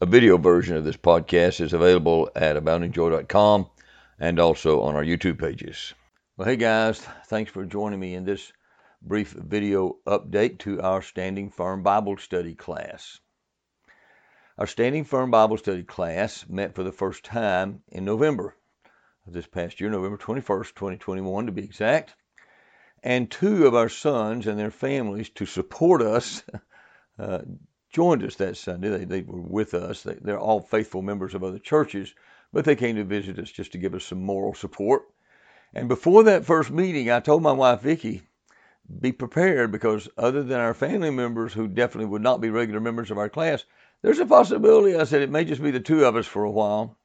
A video version of this podcast is available at aboundingjoy.com and also on our YouTube pages. Well, hey guys, thanks for joining me in this brief video update to our Standing Firm Bible Study class. Our Standing Firm Bible Study class met for the first time in November of this past year, November 21st, 2021 to be exact. And two of our sons and their families to support us uh, joined us that Sunday. They, they were with us. They, they're all faithful members of other churches, but they came to visit us just to give us some moral support. And before that first meeting, I told my wife Vicki, be prepared because other than our family members who definitely would not be regular members of our class, there's a possibility. I said it may just be the two of us for a while.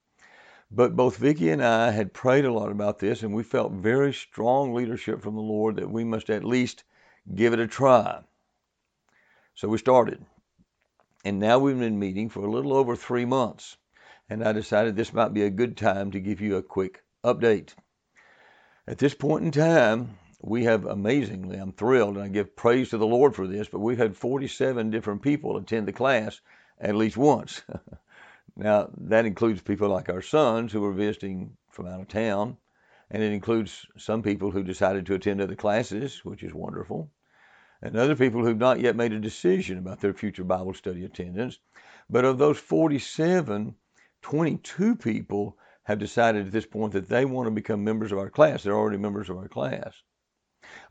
But both Vicki and I had prayed a lot about this, and we felt very strong leadership from the Lord that we must at least give it a try. So we started and now we've been meeting for a little over three months. And I decided this might be a good time to give you a quick update. At this point in time, we have amazingly, I'm thrilled, and I give praise to the Lord for this, but we've had 47 different people attend the class at least once. now, that includes people like our sons who are visiting from out of town, and it includes some people who decided to attend other classes, which is wonderful and other people who've not yet made a decision about their future Bible study attendance. But of those 47, 22 people have decided at this point that they want to become members of our class. They're already members of our class.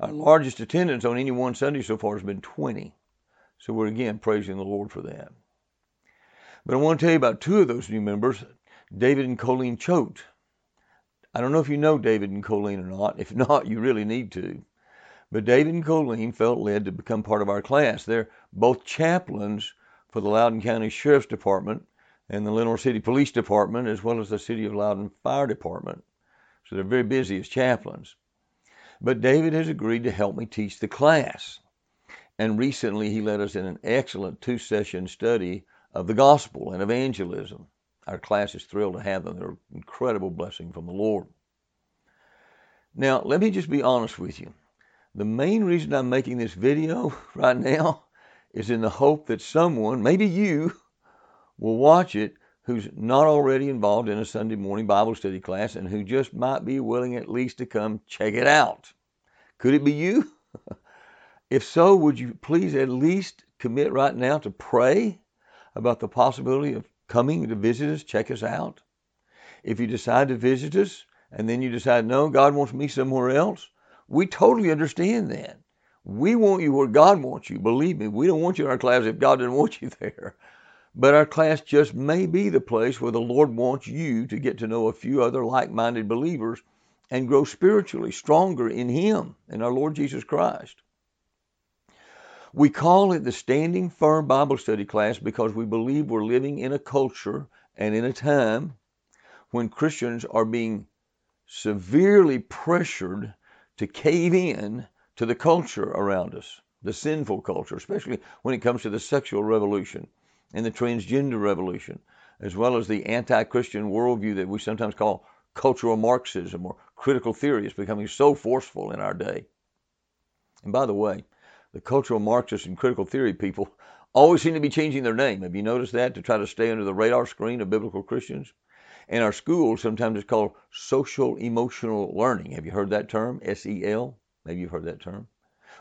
Our largest attendance on any one Sunday so far has been 20. So we're again praising the Lord for that. But I want to tell you about two of those new members, David and Colleen Choate. I don't know if you know David and Colleen or not. If not, you really need to. But David and Colleen felt led to become part of our class. They're both chaplains for the Loudon County Sheriff's Department and the Lenoir City Police Department, as well as the City of Loudon Fire Department. So they're very busy as chaplains. But David has agreed to help me teach the class. And recently he led us in an excellent two session study of the gospel and evangelism. Our class is thrilled to have them. They're an incredible blessing from the Lord. Now, let me just be honest with you. The main reason I'm making this video right now is in the hope that someone, maybe you, will watch it who's not already involved in a Sunday morning Bible study class and who just might be willing at least to come check it out. Could it be you? if so, would you please at least commit right now to pray about the possibility of coming to visit us, check us out? If you decide to visit us and then you decide, no, God wants me somewhere else, we totally understand that. We want you where God wants you. Believe me, we don't want you in our class if God didn't want you there. But our class just may be the place where the Lord wants you to get to know a few other like minded believers and grow spiritually stronger in Him, and our Lord Jesus Christ. We call it the Standing Firm Bible Study class because we believe we're living in a culture and in a time when Christians are being severely pressured to cave in to the culture around us, the sinful culture, especially when it comes to the sexual revolution and the transgender revolution, as well as the anti Christian worldview that we sometimes call cultural Marxism or critical theory is becoming so forceful in our day. And by the way, the cultural Marxist and critical theory people always seem to be changing their name. Have you noticed that to try to stay under the radar screen of biblical Christians? In our schools, sometimes it's called social emotional learning. Have you heard that term? S E L? Maybe you've heard that term.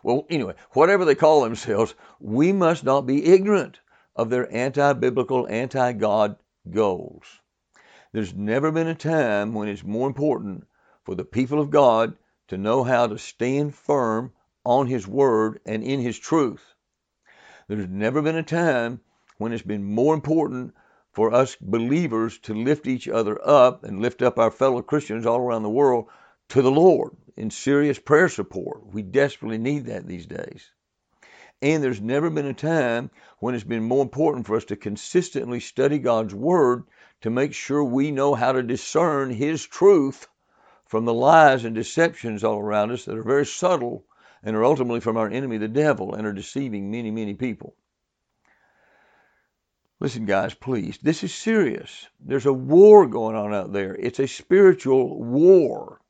Well, anyway, whatever they call themselves, we must not be ignorant of their anti biblical, anti God goals. There's never been a time when it's more important for the people of God to know how to stand firm on His Word and in His truth. There's never been a time when it's been more important for us believers to lift each other up and lift up our fellow Christians all around the world to the Lord in serious prayer support. We desperately need that these days. And there's never been a time when it's been more important for us to consistently study God's Word to make sure we know how to discern His truth from the lies and deceptions all around us that are very subtle and are ultimately from our enemy, the devil, and are deceiving many, many people. Listen, guys, please. This is serious. There's a war going on out there. It's a spiritual war,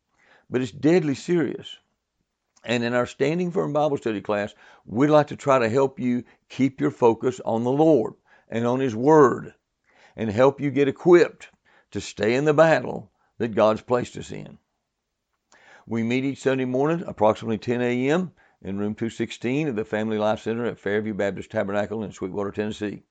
but it's deadly serious. And in our Standing Firm Bible Study class, we'd like to try to help you keep your focus on the Lord and on His Word. and help you get equipped to stay in the battle that God's placed us in. We meet each Sunday morning, approximately 10 a.m., in room 216 of the Family Life Center at Fairview Baptist Tabernacle in Sweetwater, Tennessee.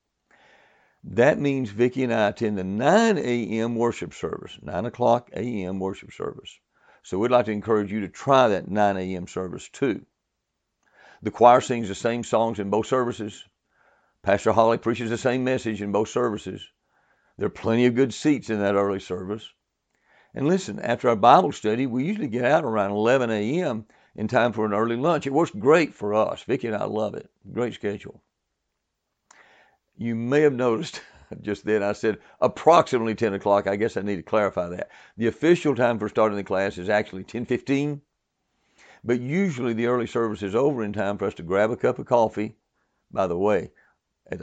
That means Vicki and I attend the 9 a.m. worship service, 9 o'clock a.m. worship service. So we'd like to encourage you to try that 9 a.m. service too. The choir sings the same songs in both services. Pastor Holly preaches the same message in both services. There are plenty of good seats in that early service. And listen, after our Bible study, we usually get out around 11 a.m. in time for an early lunch. It works great for us. Vicki and I love it. Great schedule. You may have noticed just then I said approximately 10 o'clock. I guess I need to clarify that. The official time for starting the class is actually 10:15, but usually the early service is over in time for us to grab a cup of coffee. By the way,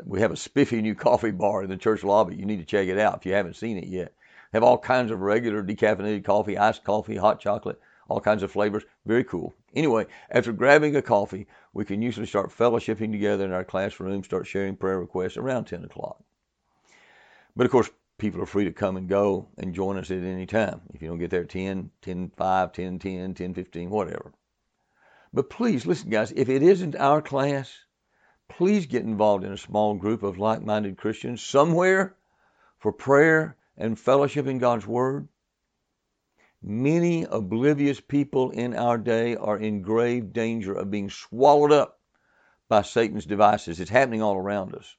we have a spiffy new coffee bar in the church lobby. You need to check it out if you haven't seen it yet have all kinds of regular decaffeinated coffee, iced coffee, hot chocolate, all kinds of flavors. Very cool. Anyway, after grabbing a coffee, we can usually start fellowshipping together in our classroom, start sharing prayer requests around 10 o'clock. But of course, people are free to come and go and join us at any time. If you don't get there 10, 10, 5, 10, 10, 10, 15, whatever. But please, listen, guys, if it isn't our class, please get involved in a small group of like minded Christians somewhere for prayer and fellowship in God's Word. Many oblivious people in our day are in grave danger of being swallowed up by Satan's devices. It's happening all around us.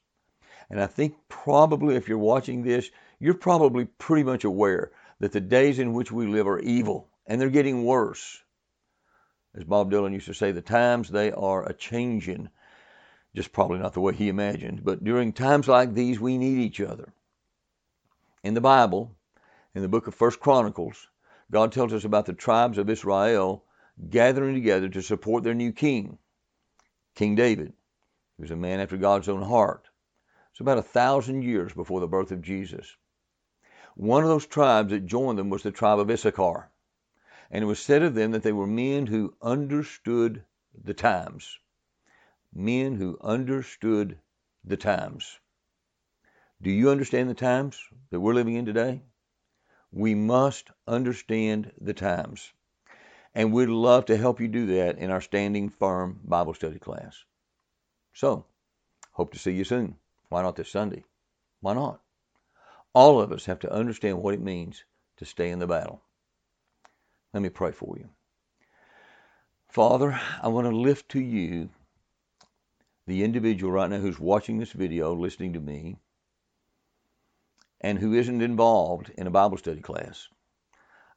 And I think probably if you're watching this, you're probably pretty much aware that the days in which we live are evil and they're getting worse. As Bob Dylan used to say, the times they are a changing, just probably not the way he imagined. But during times like these, we need each other in the Bible, in the book of First Chronicles, God tells us about the tribes of Israel gathering together to support their new king, King David. He was a man after God's own heart. It's about a thousand years before the birth of Jesus. One of those tribes that joined them was the tribe of Issachar. And it was said of them that they were men who understood the times. Men who understood the times. Do you understand the times that we're living in today? We must understand the times. And we'd love to help you do that in our Standing Firm Bible study class. So, hope to see you soon. Why not this Sunday? Why not? All of us have to understand what it means to stay in the battle. Let me pray for you. Father, I want to lift to you the individual right now who's watching this video, listening to me, and who isn't involved in a Bible study class.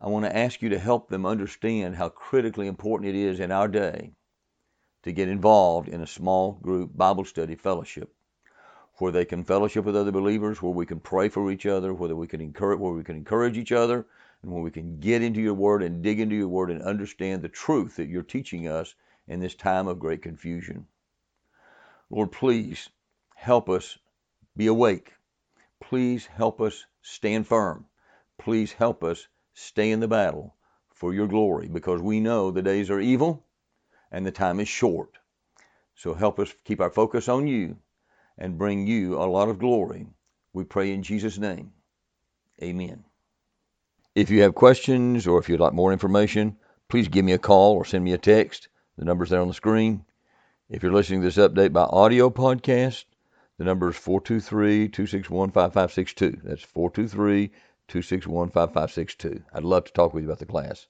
I want to ask you to help them understand how critically important it is in our day to get involved in a small group Bible study fellowship where they can fellowship with other believers, where we can pray for each other, where we can encourage where we can encourage each other, and where we can get into your word and dig into your word and understand the truth that you're teaching us in this time of great confusion. Lord, please help us be awake Please help us stand firm. Please help us stay in the battle for your glory because we know the days are evil and the time is short. So help us keep our focus on you and bring you a lot of glory. We pray in Jesus' name. Amen. If you have questions or if you'd like more information, please give me a call or send me a text. The number's there on the screen. If you're listening to this update by audio podcast, the number is 423 261 5562. That's 423 261 5562. I'd love to talk with you about the class.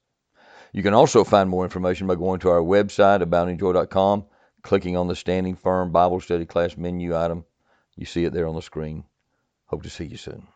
You can also find more information by going to our website, aboundingjoy.com, clicking on the Standing Firm Bible Study Class menu item. You see it there on the screen. Hope to see you soon.